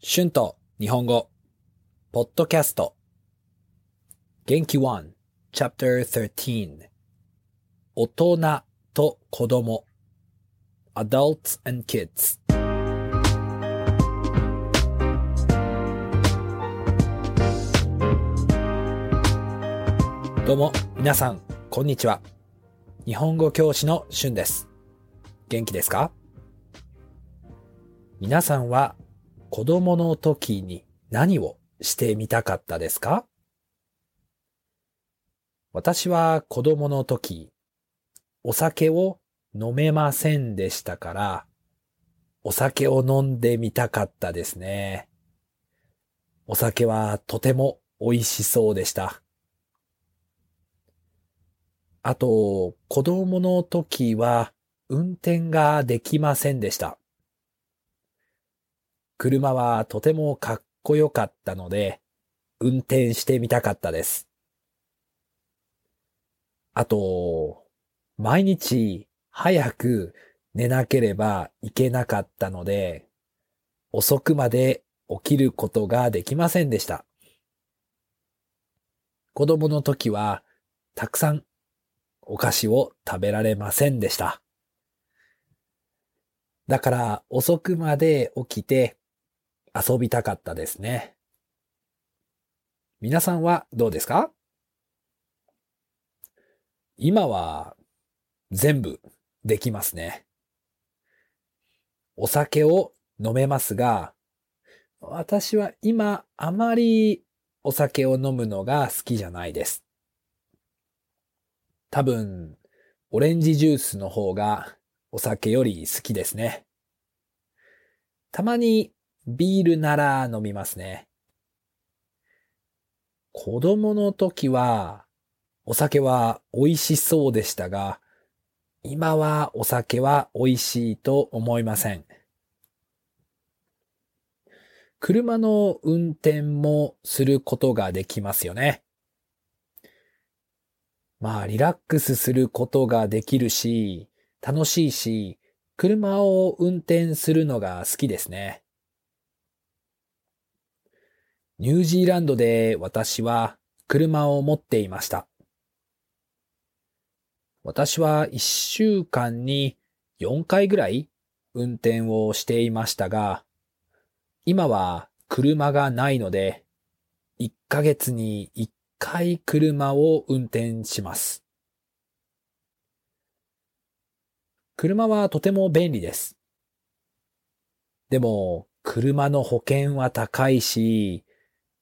春と日本語、ポッドキャスト、元気1、Chapter 13大人と子供。Adults and Kids どうも、皆さん、こんにちは。日本語教師の春です。元気ですか？皆さんは子供の時に何をしてみたかったですか？私は子供の時、お酒を飲めませんでしたから、お酒を飲んでみたかったですね。お酒はとても美味しそうでした。あと、子供の時は運転ができませんでした。車はとてもかっこよかったので、運転してみたかったです。あと、毎日早く寝なければいけなかったので、遅くまで起きることができませんでした。子供の時はたくさんお菓子を食べられませんでした。だから遅くまで起きて遊びたかったですね。皆さんはどうですか？今は全部できますね。お酒を飲めますが、私は今あまりお酒を飲むのが好きじゃないです。多分、オレンジジュースの方がお酒より好きですね。たまにビールなら飲みますね。子供の時はお酒は美味しそうでしたが、今はお酒は美味しいと思いません。車の運転もすることができますよね。まあ、リラックスすることができるし、楽しいし、車を運転するのが好きですね。ニュージーランドで私は車を持っていました。私は一週間に4回ぐらい運転をしていましたが、今は車がないので、1ヶ月に1回車を運転します。車はとても便利です。でも、車の保険は高いし、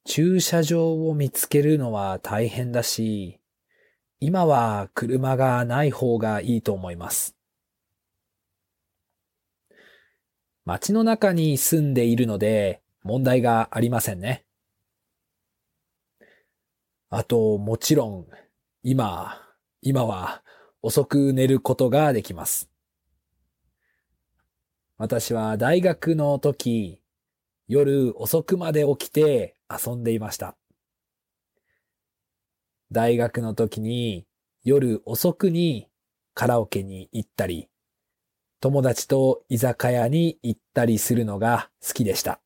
駐車場を見つけるのは大変だし、今は車がない方がいいと思います。街の中に住んでいるので問題がありませんね。あと、もちろん、今、今は遅く寝ることができます。私は大学の時、夜遅くまで起きて遊んでいました。大学の時に夜遅くにカラオケに行ったり、友達と居酒屋に行ったりするのが好きでした。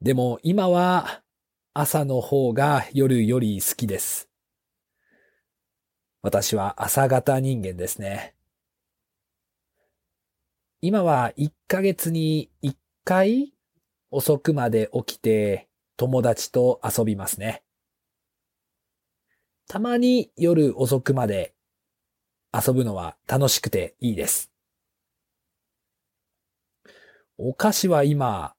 でも今は朝の方が夜より好きです。私は朝型人間ですね。今は1ヶ月に1回遅くまで起きて友達と遊びますね。たまに夜遅くまで遊ぶのは楽しくていいです。お菓子は今、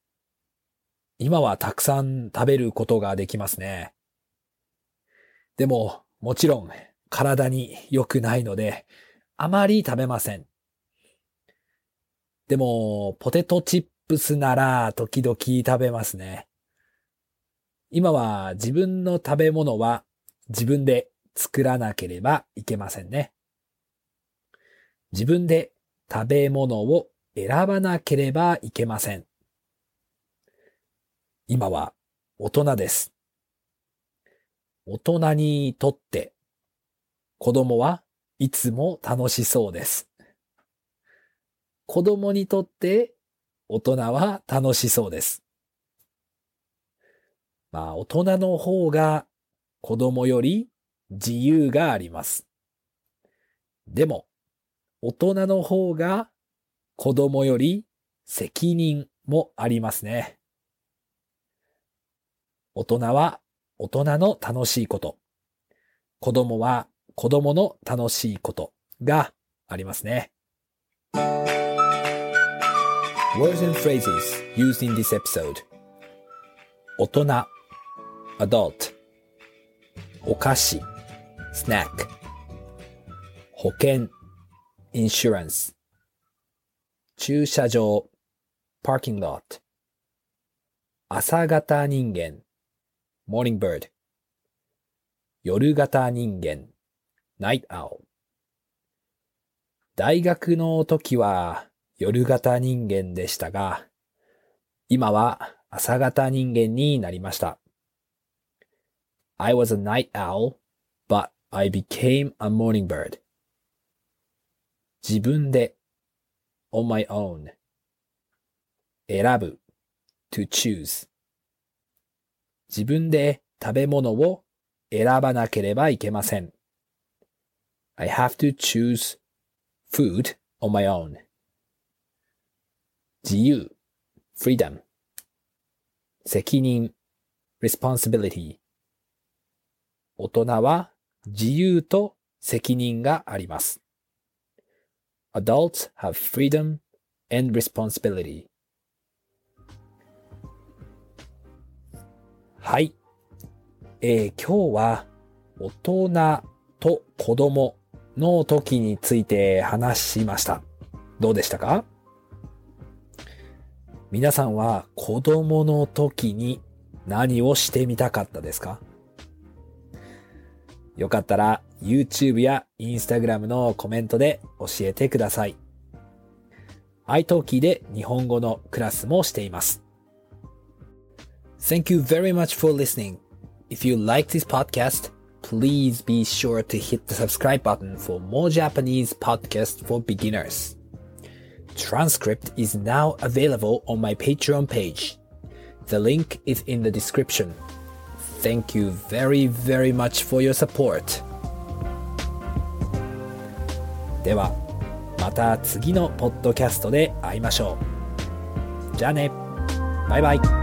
今はたくさん食べることができますね。でも、もちろん体に良くないので、あまり食べません。でも、ポテトチッププスなら時々食べますね。今は自分の食べ物は自分で作らなければいけませんね。自分で食べ物を選ばなければいけません。今は大人です。大人にとって子供はいつも楽しそうです。子供にとって大人は楽しそうです。まあ、大人の方が子供より自由があります。でも、大人の方が子供より責任もありますね。大人は大人の楽しいこと。子供は子供の楽しいことがありますね。Words and phrases used in this episode 大人 adult お菓子 snack 保険 insurance 駐車場 parking lot 朝型人間 morning bird 夜型人間 night owl 大学の時は夜型人間でしたが、今は朝型人間になりました。I was a night owl, but I became a morning bird. 自分で on my own 選ぶ to choose 自分で食べ物を選ばなければいけません。I have to choose food on my own. 自由 freedom 責任 responsibility 大人は自由と責任があります。Adults have freedom and responsibility. はい。えー、今日は大人と子供の時について話しました。どうでしたか皆さんは子供の時に何をしてみたかったですかよかったら YouTube や Instagram のコメントで教えてください。iTalki で日本語のクラスもしています。Thank you very much for listening. If you like this podcast, please be sure to hit the subscribe button for more Japanese podcasts for beginners. transcript is now available on my Patreon page. The link is in the description. Thank you very, very much for your support. では、また次のポッドキャストで会いましょう。じゃあね。バイバイ。